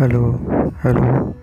hello hello